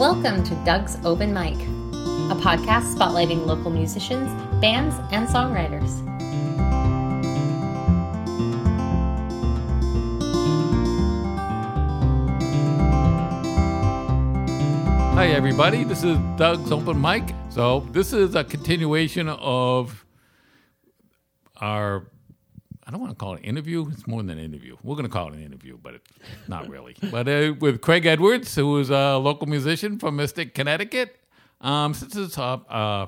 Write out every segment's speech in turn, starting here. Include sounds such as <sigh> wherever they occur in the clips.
Welcome to Doug's Open Mic, a podcast spotlighting local musicians, bands, and songwriters. Hi, everybody. This is Doug's Open Mic. So, this is a continuation of our, I don't want to call it an interview. It's more than an interview. We're going to call it an interview, but it's not really. but uh, with Craig Edwards, who is a local musician from Mystic, Connecticut. Um, since it's a, uh,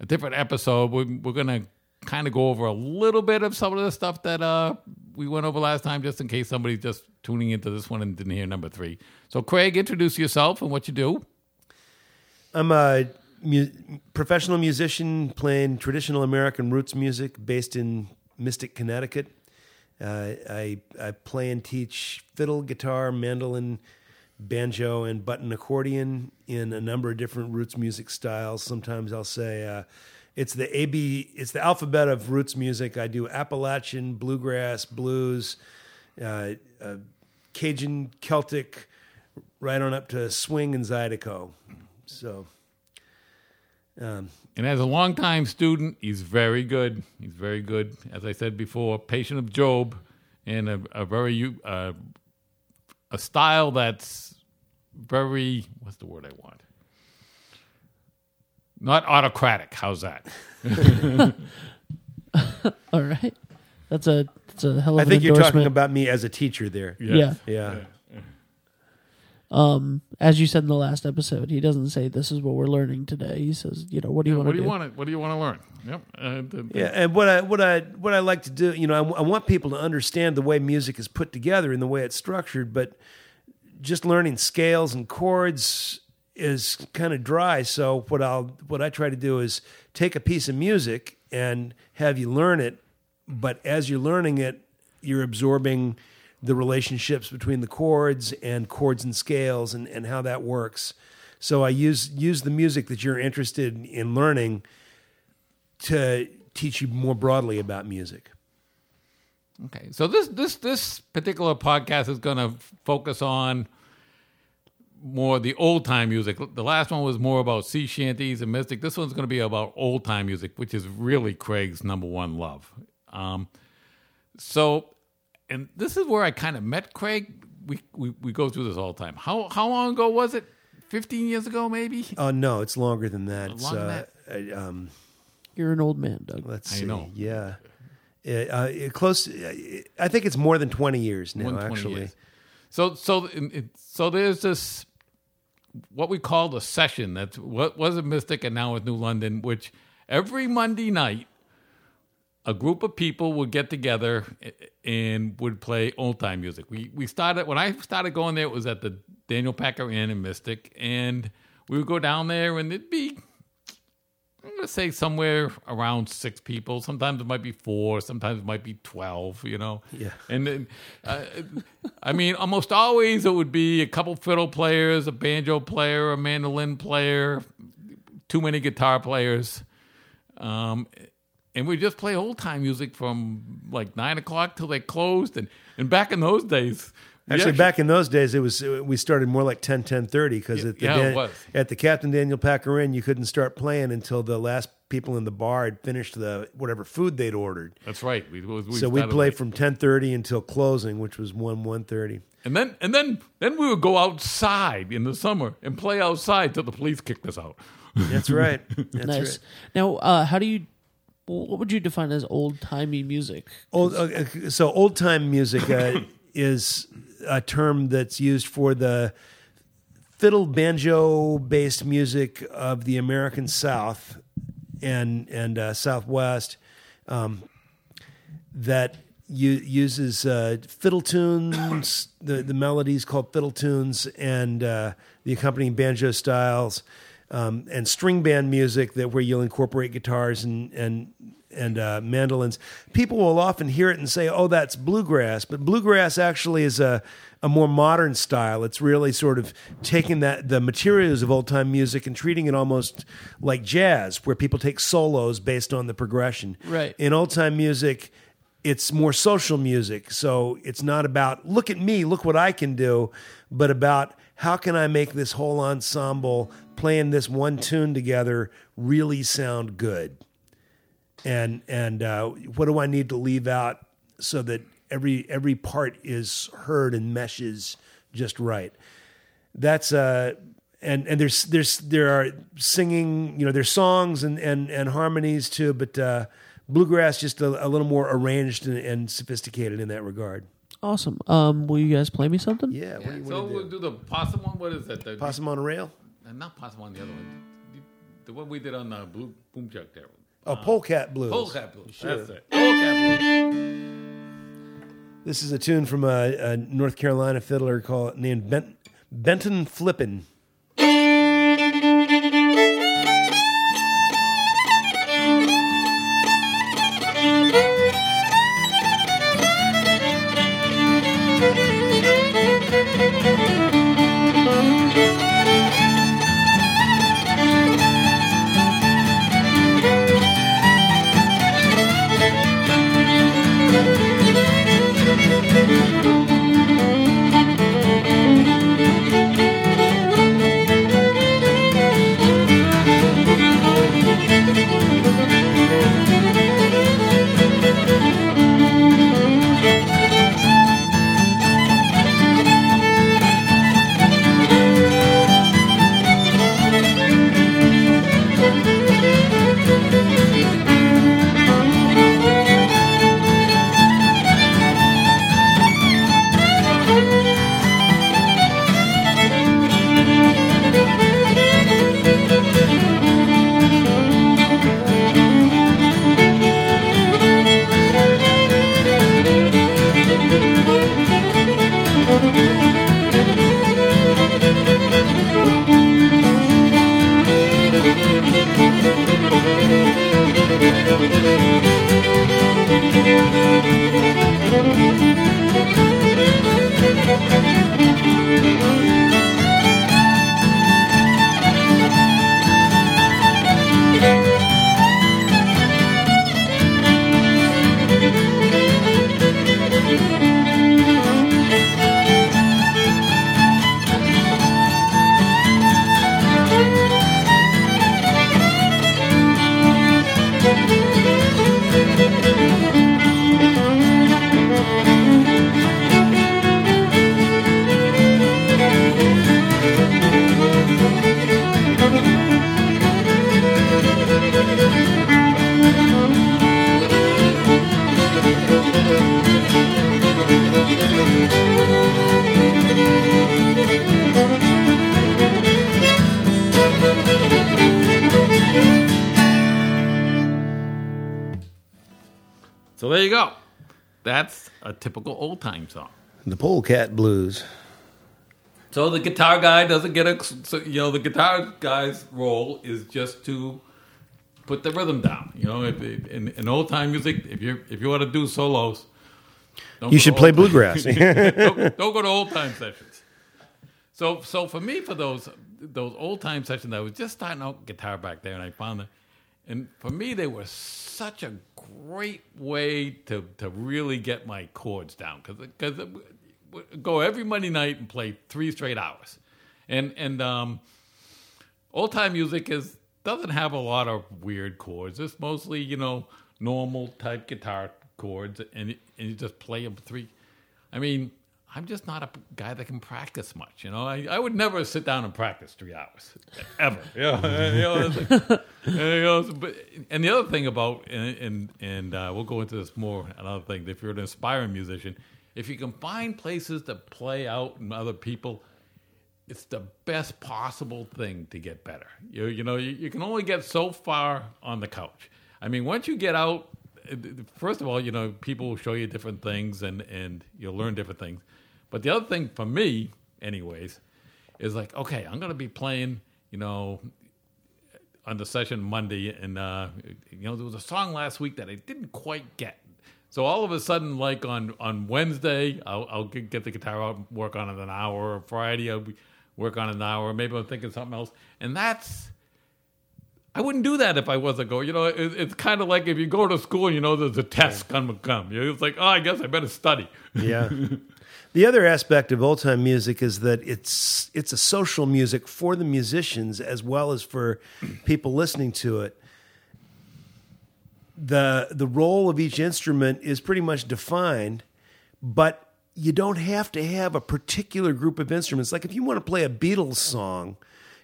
a different episode, we're, we're going to kind of go over a little bit of some of the stuff that uh, we went over last time, just in case somebody's just tuning into this one and didn't hear number three. So, Craig, introduce yourself and what you do. I'm a mu- professional musician playing traditional American roots music based in Mystic, Connecticut. Uh, I, I play and teach fiddle, guitar, mandolin, banjo, and button accordion in a number of different roots music styles. Sometimes I'll say uh, it's the AB, it's the alphabet of roots music. I do Appalachian, bluegrass, blues, uh, uh, Cajun, Celtic, right on up to swing and zydeco. So, um, And as a longtime student, he's very good. He's very good. As I said before, patient of Job, and a, a very uh, a style that's very what's the word I want? Not autocratic. How's that? <laughs> All right. That's a that's a hell of I an think you're endorsement. talking about me as a teacher there. yeah. Yeah. Um, as you said in the last episode, he doesn't say this is what we're learning today. He says, you know, what do you want to do do? you want to What do you want to learn? Yep. Uh, the- the- Yeah, and what I what I what I like to do, you know, I, I want people to understand the way music is put together and the way it's structured, but just learning scales and chords is kind of dry. So what I'll what I try to do is take a piece of music and have you learn it, but as you're learning it, you're absorbing the relationships between the chords and chords and scales and, and how that works. So I use use the music that you're interested in learning to teach you more broadly about music. Okay, so this this this particular podcast is going to focus on more the old time music. The last one was more about sea shanties and mystic. This one's going to be about old time music, which is really Craig's number one love. Um, so, and this is where I kind of met Craig. We, we we go through this all the time. How how long ago was it? Fifteen years ago, maybe. Oh no, it's longer than that. It's, Longer uh, uh, um, You're an old man, Doug. let's I see. know. Yeah, uh, uh, close. Uh, I think it's more than twenty years now. 20 actually, years. So so so there's this what we call the session. That's what was a Mystic and now it's New London, which every Monday night a group of people would get together and would play old time music. We we started when I started going there. It was at the Daniel Packer Inn in Mystic, and we would go down there, and it'd be I'm gonna say somewhere around six people. Sometimes it might be four. Sometimes it might be twelve. You know. Yeah. And then, uh, I mean, almost always it would be a couple fiddle players, a banjo player, a mandolin player, too many guitar players, um, and we just play old time music from like nine o'clock till they closed. And and back in those days, we Actually, back in those days, it was we started more like 10, 10, 30 because at the yeah, it Dan- was. at the Captain Daniel Packer Inn, you couldn't start playing until the last people in the bar had finished the whatever food they'd ordered. That's right. We, we so we'd play late. from ten thirty until closing, which was one one thirty. And then and then then we would go outside in the summer and play outside till the police kicked us out. That's right. <laughs> That's nice. right. Now, uh, how do you? What would you define as old timey music? Old, uh, so old time music uh, <coughs> is a term that's used for the fiddle banjo based music of the American South and and uh, Southwest um, that u- uses uh, fiddle tunes, the the melodies called fiddle tunes, and uh, the accompanying banjo styles, um, and string band music that where you'll incorporate guitars and and and uh, mandolins. People will often hear it and say, "Oh, that's bluegrass," but bluegrass actually is a a more modern style. It's really sort of taking that the materials of old time music and treating it almost like jazz, where people take solos based on the progression. Right. In old time music, it's more social music. So it's not about look at me, look what I can do, but about how can I make this whole ensemble playing this one tune together really sound good, and and uh, what do I need to leave out so that every every part is heard and meshes just right. That's uh and and there's there's there are singing you know there's songs and and and harmonies too, but uh, bluegrass just a, a little more arranged and, and sophisticated in that regard. Awesome. Um, will you guys play me something? Yeah. What do you so want to we'll do? do the possum one. What is that? The, Possum on a rail? Uh, not possum one. The other one. The, the one we did on the blue boom chuck there. Oh, polecat blues. Polecat blues. That's it. Polecat blues. This is a tune from a, a North Carolina fiddler called named Bent, Benton Flippen. Typical old time song. The Polecat Blues. So the guitar guy doesn't get a, so, you know, the guitar guy's role is just to put the rhythm down. You know, if, in, in old time music, if you if you want to do solos, don't You should play bluegrass. <laughs> don't, don't go to old time sessions. So so for me, for those those old time sessions, I was just starting out guitar back there, and I found that, and for me, they were such a great way to to really get my chords down because go every Monday night and play three straight hours, and and um, old time music is doesn't have a lot of weird chords. It's mostly you know normal type guitar chords, and and you just play them three. I mean, I'm just not a guy that can practice much. You know, I, I would never sit down and practice three hours ever. Know, you know, <laughs> you know, <laughs> but and the other thing about and and, and uh, we'll go into this more. Another thing, if you're an aspiring musician, if you can find places to play out and other people, it's the best possible thing to get better. You you know you, you can only get so far on the couch. I mean, once you get out, uh, first of all, you know people will show you different things and and you'll learn different things. But the other thing for me, anyways, is like okay, I'm going to be playing, you know, on the session Monday, and uh, you know there was a song last week that I didn't quite get. So all of a sudden, like on on Wednesday, I'll, I'll get, the guitar out, and work on it an hour. Or Friday, I'll be, work on it an hour. Maybe I'm thinking something else, and that's I wouldn't do that if I wasn't going. You know, it, it's kind of like if you go to school, and you know, there's a test going to come. You know, it's like, oh, I guess I better study. Yeah. <laughs> the other aspect of old time music is that it's it's a social music for the musicians as well as for people listening to it. The the role of each instrument is pretty much defined, but you don't have to have a particular group of instruments. Like if you want to play a Beatles song,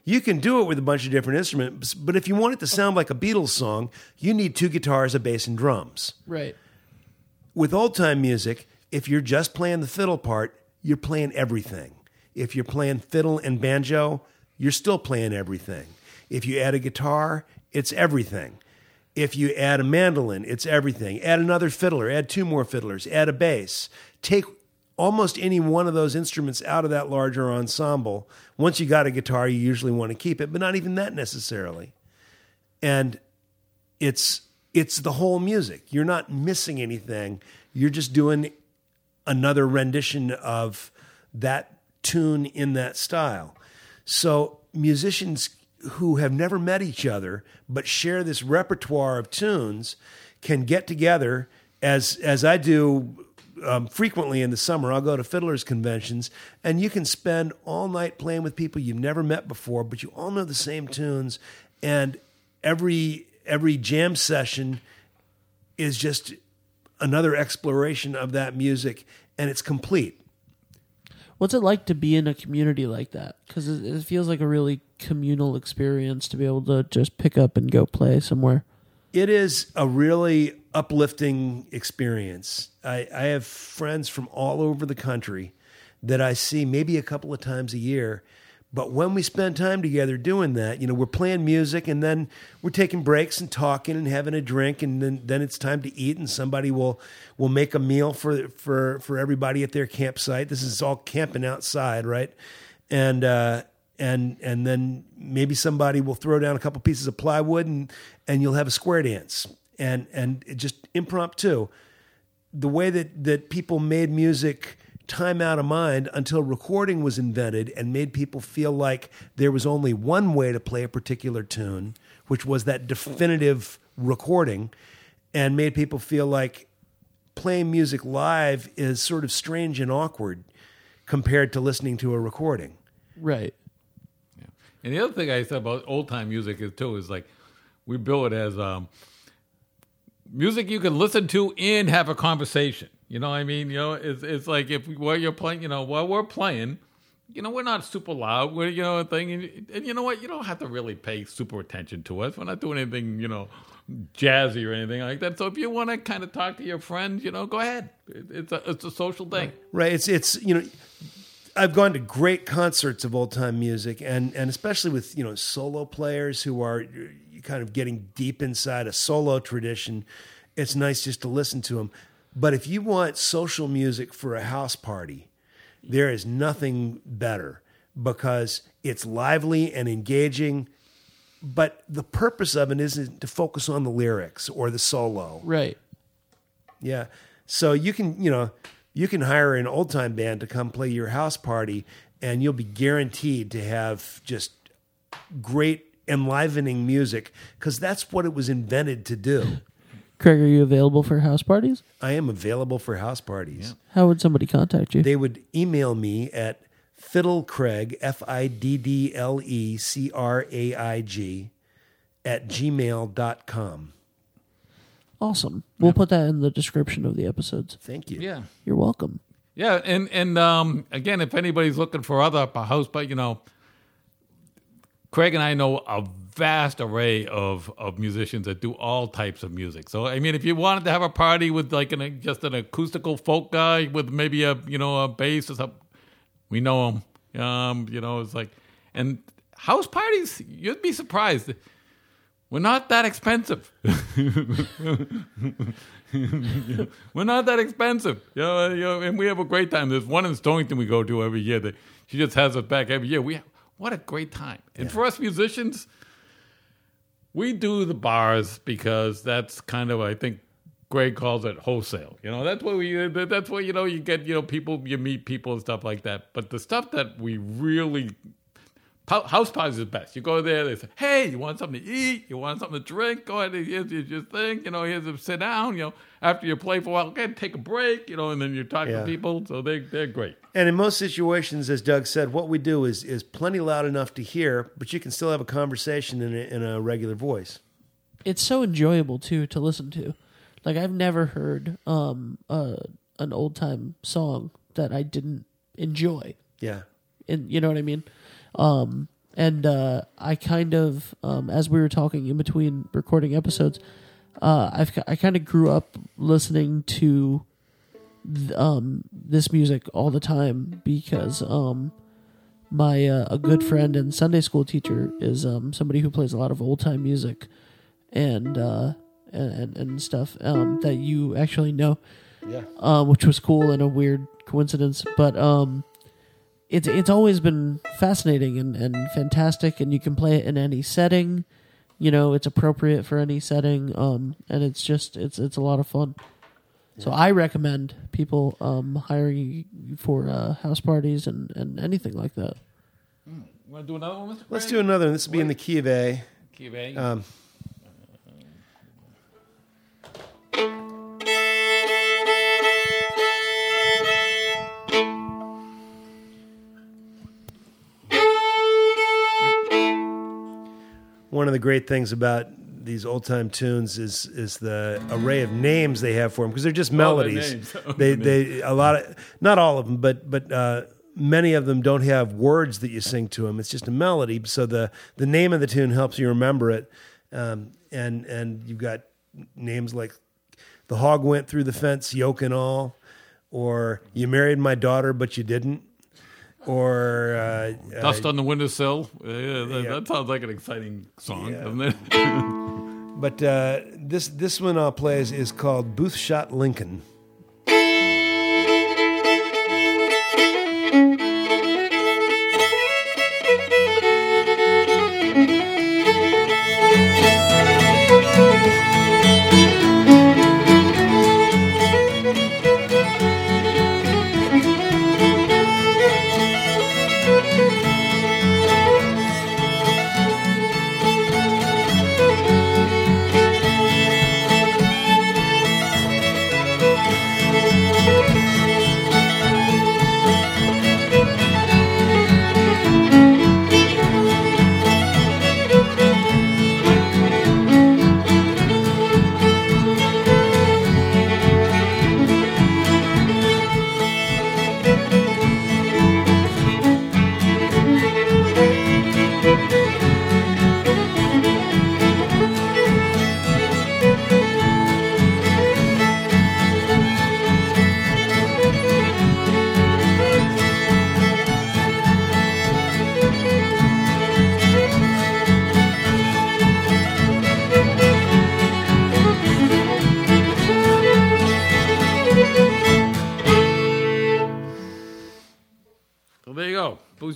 you can do it with a bunch of different instruments, but if you want it to sound like a Beatles song, you need two guitars, a bass, and drums Right. with old time music, if you're just playing the fiddle part, you're playing everything. If you're playing fiddle and banjo, you're still playing everything. If you add a guitar, it's everything. If you add a mandolin, it's everything. Add another fiddler, add two more fiddlers, add a bass. Take almost any one of those instruments out of that larger ensemble. Once you got a guitar, you usually want to keep it, but not even that necessarily. And it's it's the whole music. You're not missing anything. You're just doing another rendition of that tune in that style. So musicians who have never met each other but share this repertoire of tunes can get together as as I do um, frequently in the summer. I'll go to fiddlers conventions, and you can spend all night playing with people you've never met before, but you all know the same tunes, and every every jam session is just another exploration of that music, and it's complete. What's it like to be in a community like that? Because it, it feels like a really communal experience to be able to just pick up and go play somewhere. It is a really uplifting experience. I, I have friends from all over the country that I see maybe a couple of times a year. But when we spend time together doing that, you know, we're playing music and then we're taking breaks and talking and having a drink and then, then it's time to eat and somebody will will make a meal for for for everybody at their campsite. This is all camping outside, right? And uh and and then maybe somebody will throw down a couple pieces of plywood and and you'll have a square dance and and just impromptu the way that that people made music time out of mind until recording was invented and made people feel like there was only one way to play a particular tune which was that definitive recording and made people feel like playing music live is sort of strange and awkward compared to listening to a recording Right. And the other thing I said about old time music is too is like we bill it as um, music you can listen to and have a conversation. You know what I mean? You know, it's it's like if while you're playing, you know, while we're playing, you know, we're not super loud. We're you know a thing, and, and you know what? You don't have to really pay super attention to us. We're not doing anything, you know, jazzy or anything like that. So if you want to kind of talk to your friends, you know, go ahead. It, it's a it's a social thing. Right. It's it's you know, I've gone to great concerts of old time music, and and especially with you know solo players who are kind of getting deep inside a solo tradition. It's nice just to listen to them. But if you want social music for a house party, there is nothing better because it's lively and engaging. But the purpose of it isn't to focus on the lyrics or the solo. Right. Yeah. So you can, you know, you can hire an old time band to come play your house party and you'll be guaranteed to have just great enlivening music because that's what it was invented to do. Craig, are you available for house parties? I am available for house parties. How would somebody contact you? They would email me at fiddlecraig, F I D D L E C R A I G, at gmail.com. awesome. We'll put that in the description of the episodes. Thank you. Yeah. You're welcome. Yeah, and and um, again, if anybody's looking for other house, but you know, Craig and I know a vast array of of musicians that do all types of music. So I mean, if you wanted to have a party with like an just an acoustical folk guy with maybe a you know a bass or something, we know him. Um, you know, it's like and house parties. You'd be surprised. We're not that expensive. <laughs> We're not that expensive. You know, you know, and we have a great time. There's one in Stonington we go to every year that she just has us back every year. We what a great time. And for us musicians, we do the bars because that's kind of I think Greg calls it wholesale. You know, that's what we that's what you know you get, you know, people you meet people and stuff like that. But the stuff that we really House parties is best. You go there, they say, "Hey, you want something to eat? You want something to drink? Go ahead, here's, here's your thing. You know, here's a sit down. You know, after you play for a while, okay, take a break. You know, and then you talk Yeah. to people. So they they're great. And in most situations, as Doug said, what we do is is plenty loud enough to hear, but you can still have a conversation in a, in a regular voice. it's so enjoyable too to listen to. Like I've never heard um uh, an old time song that I didn't enjoy. Yeah. And you know what I mean? Um and uh I kind of um as we were talking in between recording episodes, uh I've I kind of grew up listening to th- um this music all the time because um my uh, a good friend and Sunday school teacher is um somebody who plays a lot of old time music and uh and, and, and stuff um that you actually know Yeah. um, which was cool and a weird coincidence. But um, it's it's always been fascinating and, and fantastic, and you can play it in any setting. You know, it's appropriate for any setting, um, and it's just it's it's a lot of fun. So I recommend people um, hiring for uh, house parties and, and anything like that. You want to do another one, Mr. Let's do another one. This will be in the key of A. Q&A. Um, one of the great things about these old time tunes is is the array of names they have for them because they're just Oh, melodies. names. <laughs> they they a lot of not all of them, but but uh, many of them don't have words that you sing to them. It's just a melody. So the the name of the tune helps you remember it, um, and and you've got names like the hog went through the fence, yoke and all, or you married my daughter but you didn't, or uh, Dust uh, on the windowsill. Yeah, that, yeah. that sounds like an exciting song, Yeah. doesn't it? <laughs> But uh, this this one I'll play is, is called Booth Shot Lincoln.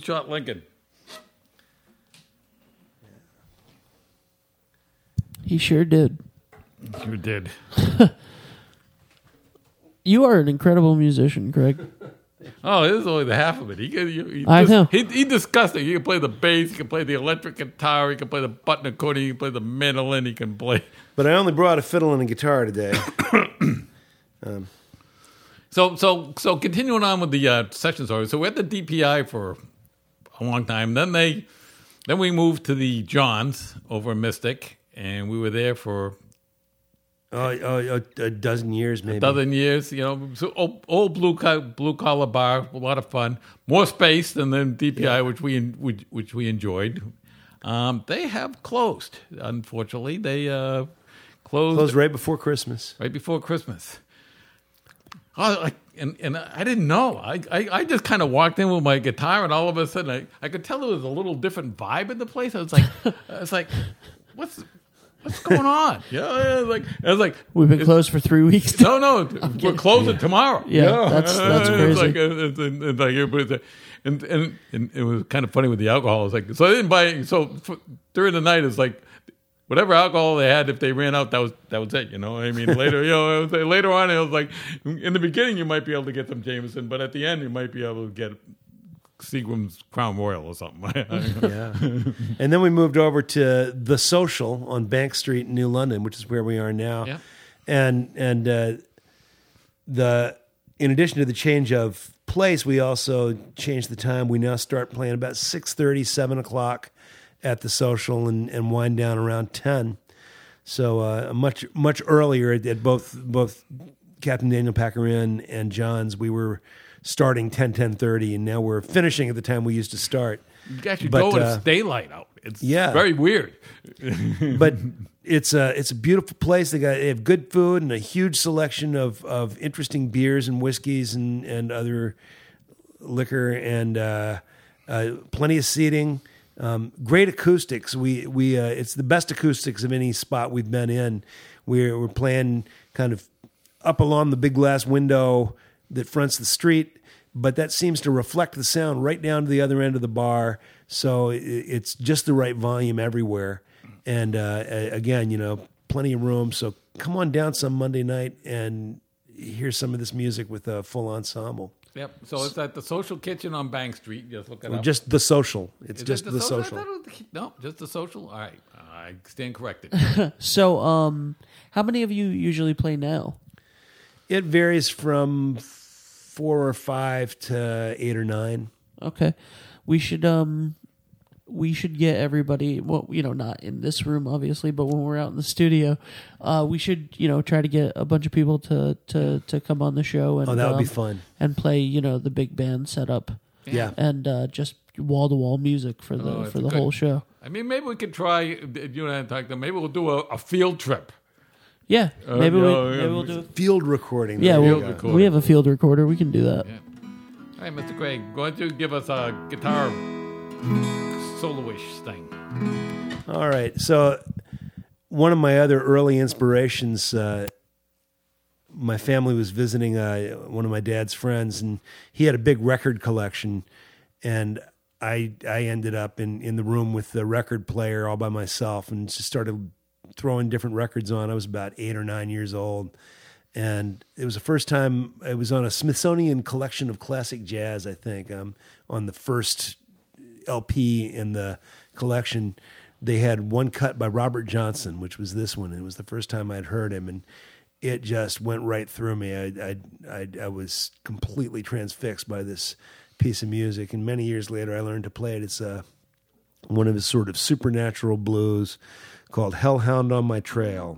Shot Lincoln. He sure did. You did. <laughs> You are an incredible musician, Craig. Oh, this is only the half of it. He can, he, he I dis- know. He, he disgusting. He can play the bass. He can play the electric guitar. He can play the button accordion. He can play the mandolin. He can play. But I only brought a fiddle and a guitar today. <coughs> So so so continuing on with the uh, session story. So we're at the DPI for a long time. Then they then we moved to the Johns over in Mystic, and we were there for oh, oh, a dozen years maybe. a dozen years. You know, so old, old blue co- blue collar bar, a lot of fun, more space than the DPI, which we which, which we enjoyed. Um, they have closed, unfortunately. They uh, closed, Closed right before Christmas. right before Christmas. Oh, I, and and I didn't know. I I, I just kind of walked in with my guitar, and all of a sudden, I, I could tell there was a little different vibe in the place. I was like, <laughs> I was like, what's what's going on? Yeah, like, I was like, We've been closed for three weeks. no, no, <laughs> we're closing tomorrow. Yeah, that's- <laughs> that's It's crazy. like, it's, it's, like everybody's- and, and and it was kind of funny with the alcohol. It's like so I didn't buy. So f during the night, it's like whatever alcohol they had. If they ran out, that was that was it. You know, I mean, later, <laughs> you know, was, later on, it was like in the beginning you might be able to get some Jameson, but at the end you might be able to get Seagram's Crown Royal or something. <laughs> Yeah. and then we moved over to the Social on Bank Street in New London, which is where we are now. Yeah. And and uh, the in addition to the change of place, we also changed the time. We now start playing about 6.30, 7 o'clock at the Social and, and wind down around ten. So uh, much much earlier at, at both both Captain Daniel Packer Inn and John's, we were starting 10, 10.30, and now we're finishing at the time we used to start. you actually But, go when uh, it's daylight out. It's yeah. very weird. <laughs> but it's a it's a beautiful place. They got they have good food and a huge selection of of interesting beers and whiskeys and and other liquor and uh, uh, plenty of seating. Um, great acoustics. We we uh, it's the best acoustics of any spot we've been in. We're we're playing kind of up along the big glass window that fronts the street, but that seems to reflect the sound right down to the other end of the bar. So it, it's just the right volume everywhere. And uh, again, you know, plenty of room. So come on down some Monday night and hear some of this music with a full ensemble. Yep. So it's at the Social Kitchen on Bank Street. Just look it up. Just the social. It's Is it just the, social? social. I thought it was the- No, just the social. All right, I stand corrected. <laughs> So, um, how many of you usually play now? It varies from four or five to eight or nine. Okay, we should um, we should get everybody. Well, you know, not in this room, obviously, but when we're out in the studio, uh, we should you know try to get a bunch of people to to to come on the show and Oh, that would be um, fun. and play you know the big band setup Yeah. and uh, just wall to wall music for the Oh, for the good- whole show. I mean, maybe we could try. You and I talked. Maybe we'll do a, a field trip. Yeah, maybe yeah, we yeah, maybe we'll we do. Field recording. Yeah, There you field recording. we have a field recorder. We can do that. Yeah. All right, Mr. Craig, why don't you give us a guitar soloish thing? All right. So, one of my other early inspirations, uh, my family was visiting uh, one of my dad's friends, and he had a big record collection, and I I ended up in in the room with the record player all by myself, and just started throwing different records on. I was about eight or nine years old. And it was the first time I was on a Smithsonian collection of classic jazz, I think, um, on the first LP in the collection, they had one cut by Robert Johnson, which was this one. It was the first time I'd heard him, and it just went right through me. I I I, I was completely transfixed by this piece of music. And many years later, I learned to play it. It's uh, one of his sort of supernatural blues called "Hellhound on My Trail."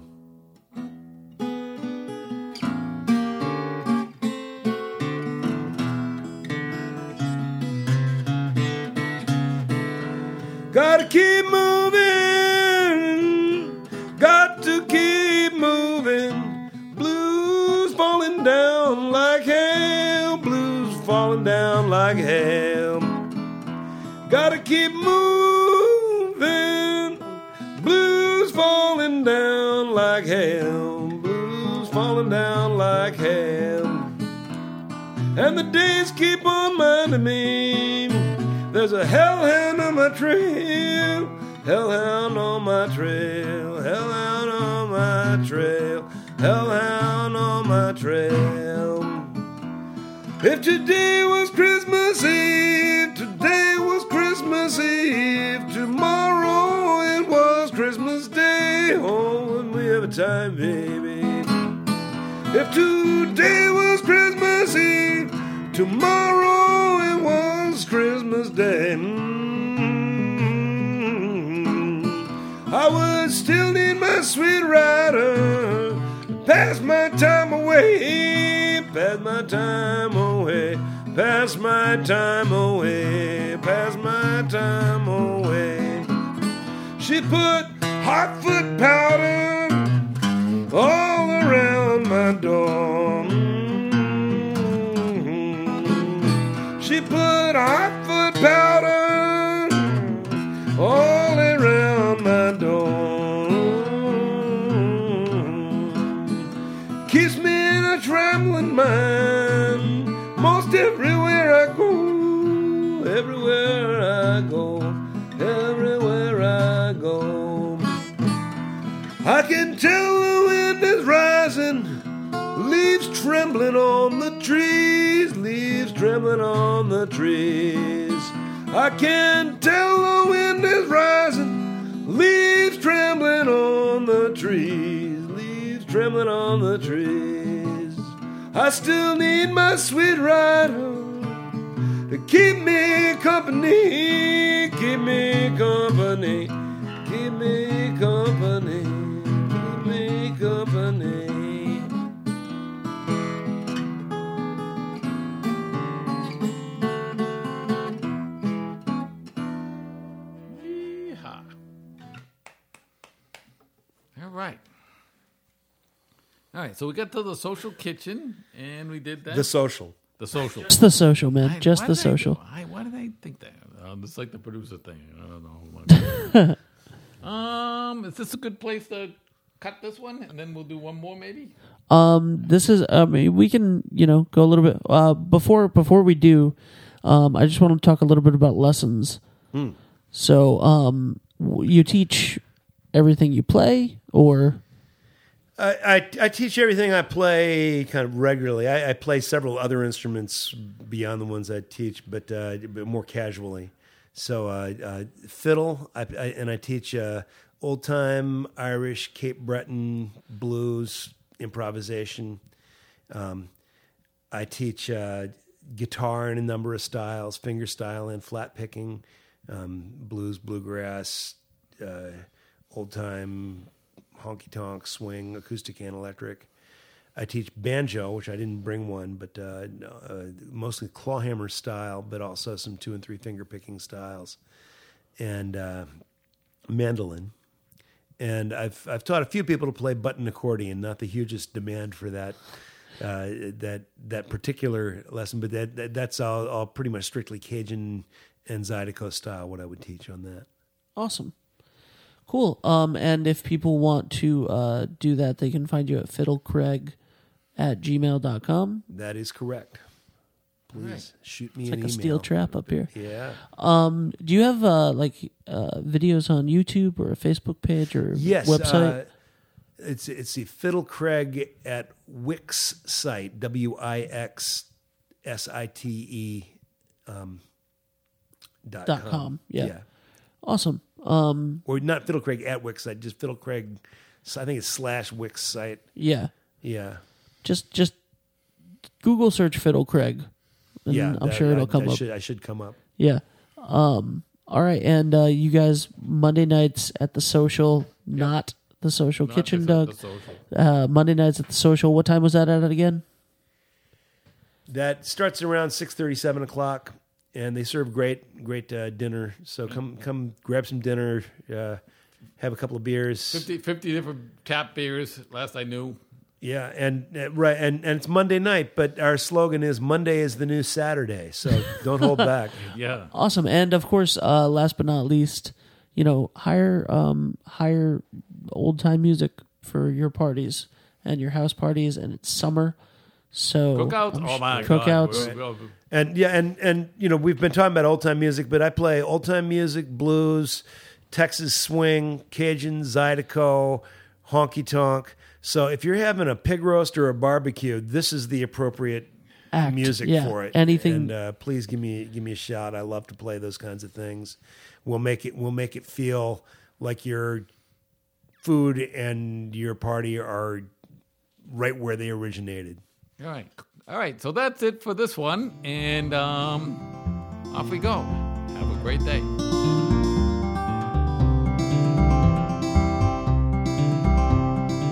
Gotta keep moving, got to keep moving. Blues falling down like hell, blues falling down like hell. Gotta keep moving, blues falling down like hell, blues falling down like hell. And the days keep on minding me. There's a hell. on trail, hellhound on my trail, hellhound on my trail, hellhound on my trail. If today was Christmas Eve, today was Christmas Eve, tomorrow it was Christmas Day. Oh, when we have a time, baby. If today was Christmas Eve, tomorrow it was Christmas Day. Hmm. I would still need my sweet rider, pass my time away, pass my time away, pass my time away, pass my time away. She put hot foot powder all around my door. She put hot I go, everywhere I go. I can tell the wind is rising, leaves trembling on the trees, leaves trembling on the trees. I can tell the wind is rising, leaves trembling on the trees, leaves trembling on the trees. I still need my sweet rider to keep me company, keep me company, keep me company, keep me company. Yeehaw. All right. All right, so we got to the social kitchen, and we did that. The social. The social. Just the social, man. I- Just why the did I- social. why, why did I think that? Uh, it's like the producer thing. I don't know. <laughs> um, is this a good place to cut this one, and then we'll do one more, maybe? Um, this is. I mean, we can you know go a little bit. Uh, before before we do, um, I just want to talk a little bit about lessons. So, um, w- you teach everything you play, or I, I, teach everything I play kind of regularly. I, I play several other instruments beyond the ones I teach, but, uh, but more casually. So uh, uh, fiddle, and I teach uh, old time Irish, Cape Breton blues improvisation. Um, I teach uh, guitar in a number of styles, finger style and flat picking, um, blues, bluegrass, uh, old time honky tonk, swing, acoustic and electric. I teach banjo, which I didn't bring one, but uh, uh, mostly clawhammer style, but also some two and three finger picking styles, and uh, mandolin. And I've I've taught a few people to play button accordion. Not the hugest demand for that uh, that that particular lesson, but that, that that's all, all pretty much strictly Cajun and Zydeco style. What I would teach on that. awesome, cool. Um, and if people want to uh do that, they can find you at fiddlecraig at gmail.com. That is correct. Please shoot me It's like a email. steel trap up here. Yeah. Um, do you have uh like uh videos on YouTube or a Facebook page or Yes. website? Uh, it's it's the Fiddle Craig at Wix site W I X S I T E um, dot, Dot com. com, yeah. awesome. Um, Or not Fiddle Craig at Wix site, just Fiddle Craig. I think it's slash Wix site. yeah. Yeah. Just just Google search Fiddle Craig. And yeah. I'm that- sure it'll I- come I up. Should, I should come up. Yeah. Um. All right, and uh, you guys Monday nights at the social, not the social Not kitchen, Doug. Social. Uh, Monday nights at the social. What time was that at again? That starts around six thirty, seven o'clock, and they serve great, great uh, dinner. So come, come, grab some dinner, uh, have a couple of beers. 50, 50 different tap beers, last I knew. Yeah, and uh, right, and and it's Monday night, but our slogan is Monday is the new Saturday. So <laughs> don't hold back. Yeah. Awesome, and of course, uh, last but not least, you know, hire um hire old time music for your parties and your house parties, and it's summer, so Cookouts? I'm Oh, my cookouts. God. We'll- we'll- And yeah, and and you know we've been talking about old time music, but I play old time music, blues, Texas swing, Cajun, Zydeco, honky tonk. So if you're having a pig roast or a barbecue, this is the appropriate Act, music yeah. for it. Anything- And uh, please give me give me a shout. I love to play those kinds of things. We'll make it we'll make it feel like your food and your party are right where they originated. All right. All right. So that's it for this one. And um, off we go. Have a great day.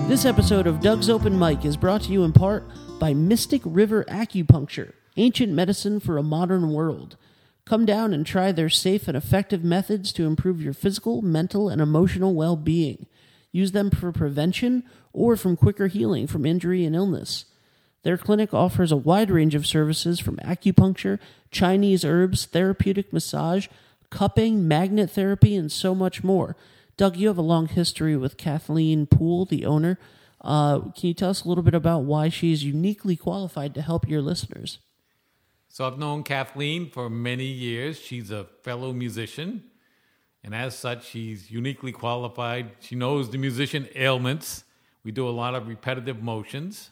This episode of Doug's Open Mic is brought to you in part by Mystic River Acupuncture, ancient medicine for a modern world. Come down and try their safe and effective methods to improve your physical, mental, and emotional well being. Use them for prevention or from quicker healing from injury and illness. Their clinic offers a wide range of services from acupuncture, Chinese herbs, therapeutic massage, cupping, magnet therapy, and so much more. Doug, you have a long history with Kathleen Poole, the owner. Uh, can you tell us a little bit about why she is uniquely qualified to help your listeners? So I've known Kathleen for many years. She's a fellow musician. And as such, she's uniquely qualified. She knows the musician ailments. We do a lot of repetitive motions.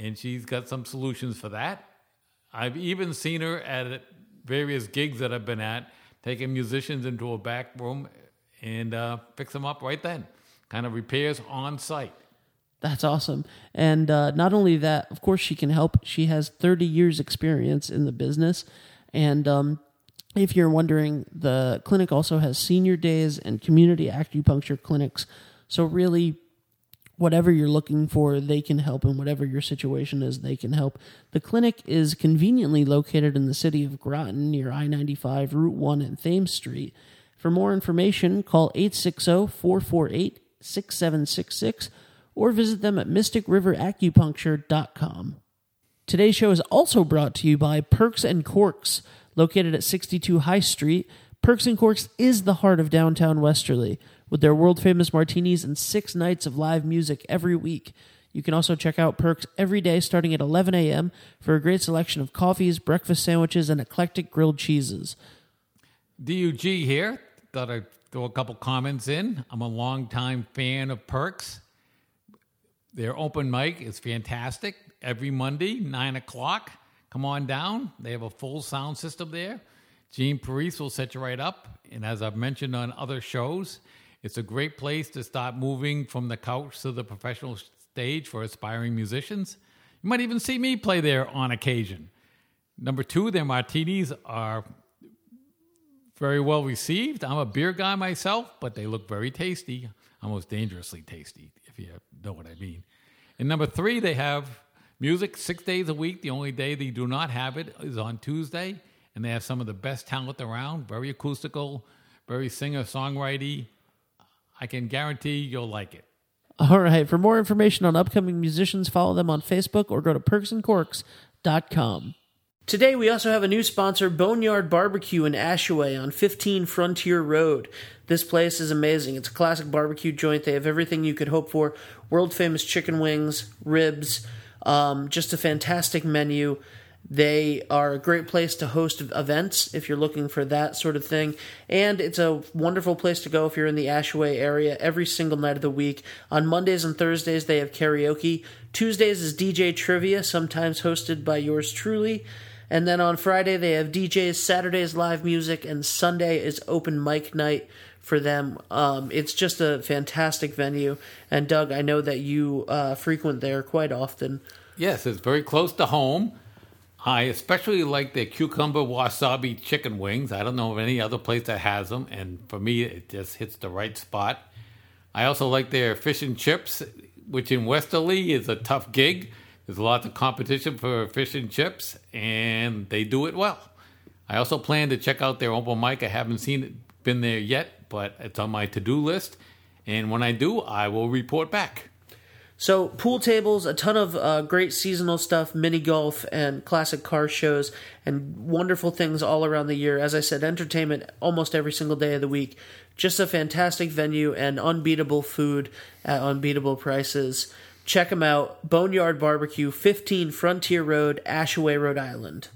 And she's got some solutions for that. I've even seen her at various gigs that I've been at, taking musicians into a back room and uh, fix them up right then. Kind of repairs on site. That's awesome. And uh, not only that, of course, she can help. She has 30 years' experience in the business. And um, if you're wondering, the clinic also has senior days and community acupuncture clinics. So, really, whatever you're looking for, they can help, and whatever your situation is, they can help. The clinic is conveniently located in the city of Groton near I 95, Route 1, and Thames Street. For more information, call 860 448 6766 or visit them at mysticriveracupuncture.com. Today's show is also brought to you by Perks and Corks, located at 62 High Street. Perks and Corks is the heart of downtown Westerly, with their world famous martinis and six nights of live music every week. You can also check out Perks every day starting at 11 a.m. for a great selection of coffees, breakfast sandwiches, and eclectic grilled cheeses. Doug here. Thought I'd throw a couple comments in. I'm a longtime fan of Perks. Their open mic is fantastic. Every Monday, 9 o'clock. Come on down. They have a full sound system there. Gene Parise will set you right up. And as I've mentioned on other shows, it's a great place to start moving from the couch to the professional stage for aspiring musicians. You might even see me play there on occasion. Number two, their martinis are very well received. I'm a beer guy myself, but they look very tasty, almost dangerously tasty, if you know what I mean. And number three, they have music six days a week. The only day they do not have it is on Tuesday, and they have some of the best talent around. Very acoustical, very singer songwriting. I can guarantee you'll like it. All right. For more information on upcoming musicians, follow them on Facebook or go to perksandcorks.com. Today, we also have a new sponsor, Boneyard Barbecue in Ashaway on 15 Frontier Road. This place is amazing. It's a classic barbecue joint. They have everything you could hope for world famous chicken wings, ribs, um, just a fantastic menu. They are a great place to host events if you're looking for that sort of thing. And it's a wonderful place to go if you're in the Ashaway area every single night of the week. On Mondays and Thursdays, they have karaoke. Tuesdays is DJ Trivia, sometimes hosted by yours truly. And then on Friday, they have DJs, Saturdays, live music, and Sunday is open mic night for them. Um, it's just a fantastic venue. And Doug, I know that you uh, frequent there quite often. Yes, it's very close to home. I especially like their cucumber wasabi chicken wings. I don't know of any other place that has them, and for me, it just hits the right spot. I also like their fish and chips, which in Westerly is a tough gig. There's lots of competition for fish and chips, and they do it well. I also plan to check out their open mic. I haven't seen it, been there yet, but it's on my to do list. And when I do, I will report back. So, pool tables, a ton of uh, great seasonal stuff, mini golf, and classic car shows, and wonderful things all around the year. As I said, entertainment almost every single day of the week. Just a fantastic venue and unbeatable food at unbeatable prices. Check them out. Boneyard Barbecue, 15 Frontier Road, Ashaway, Rhode Island.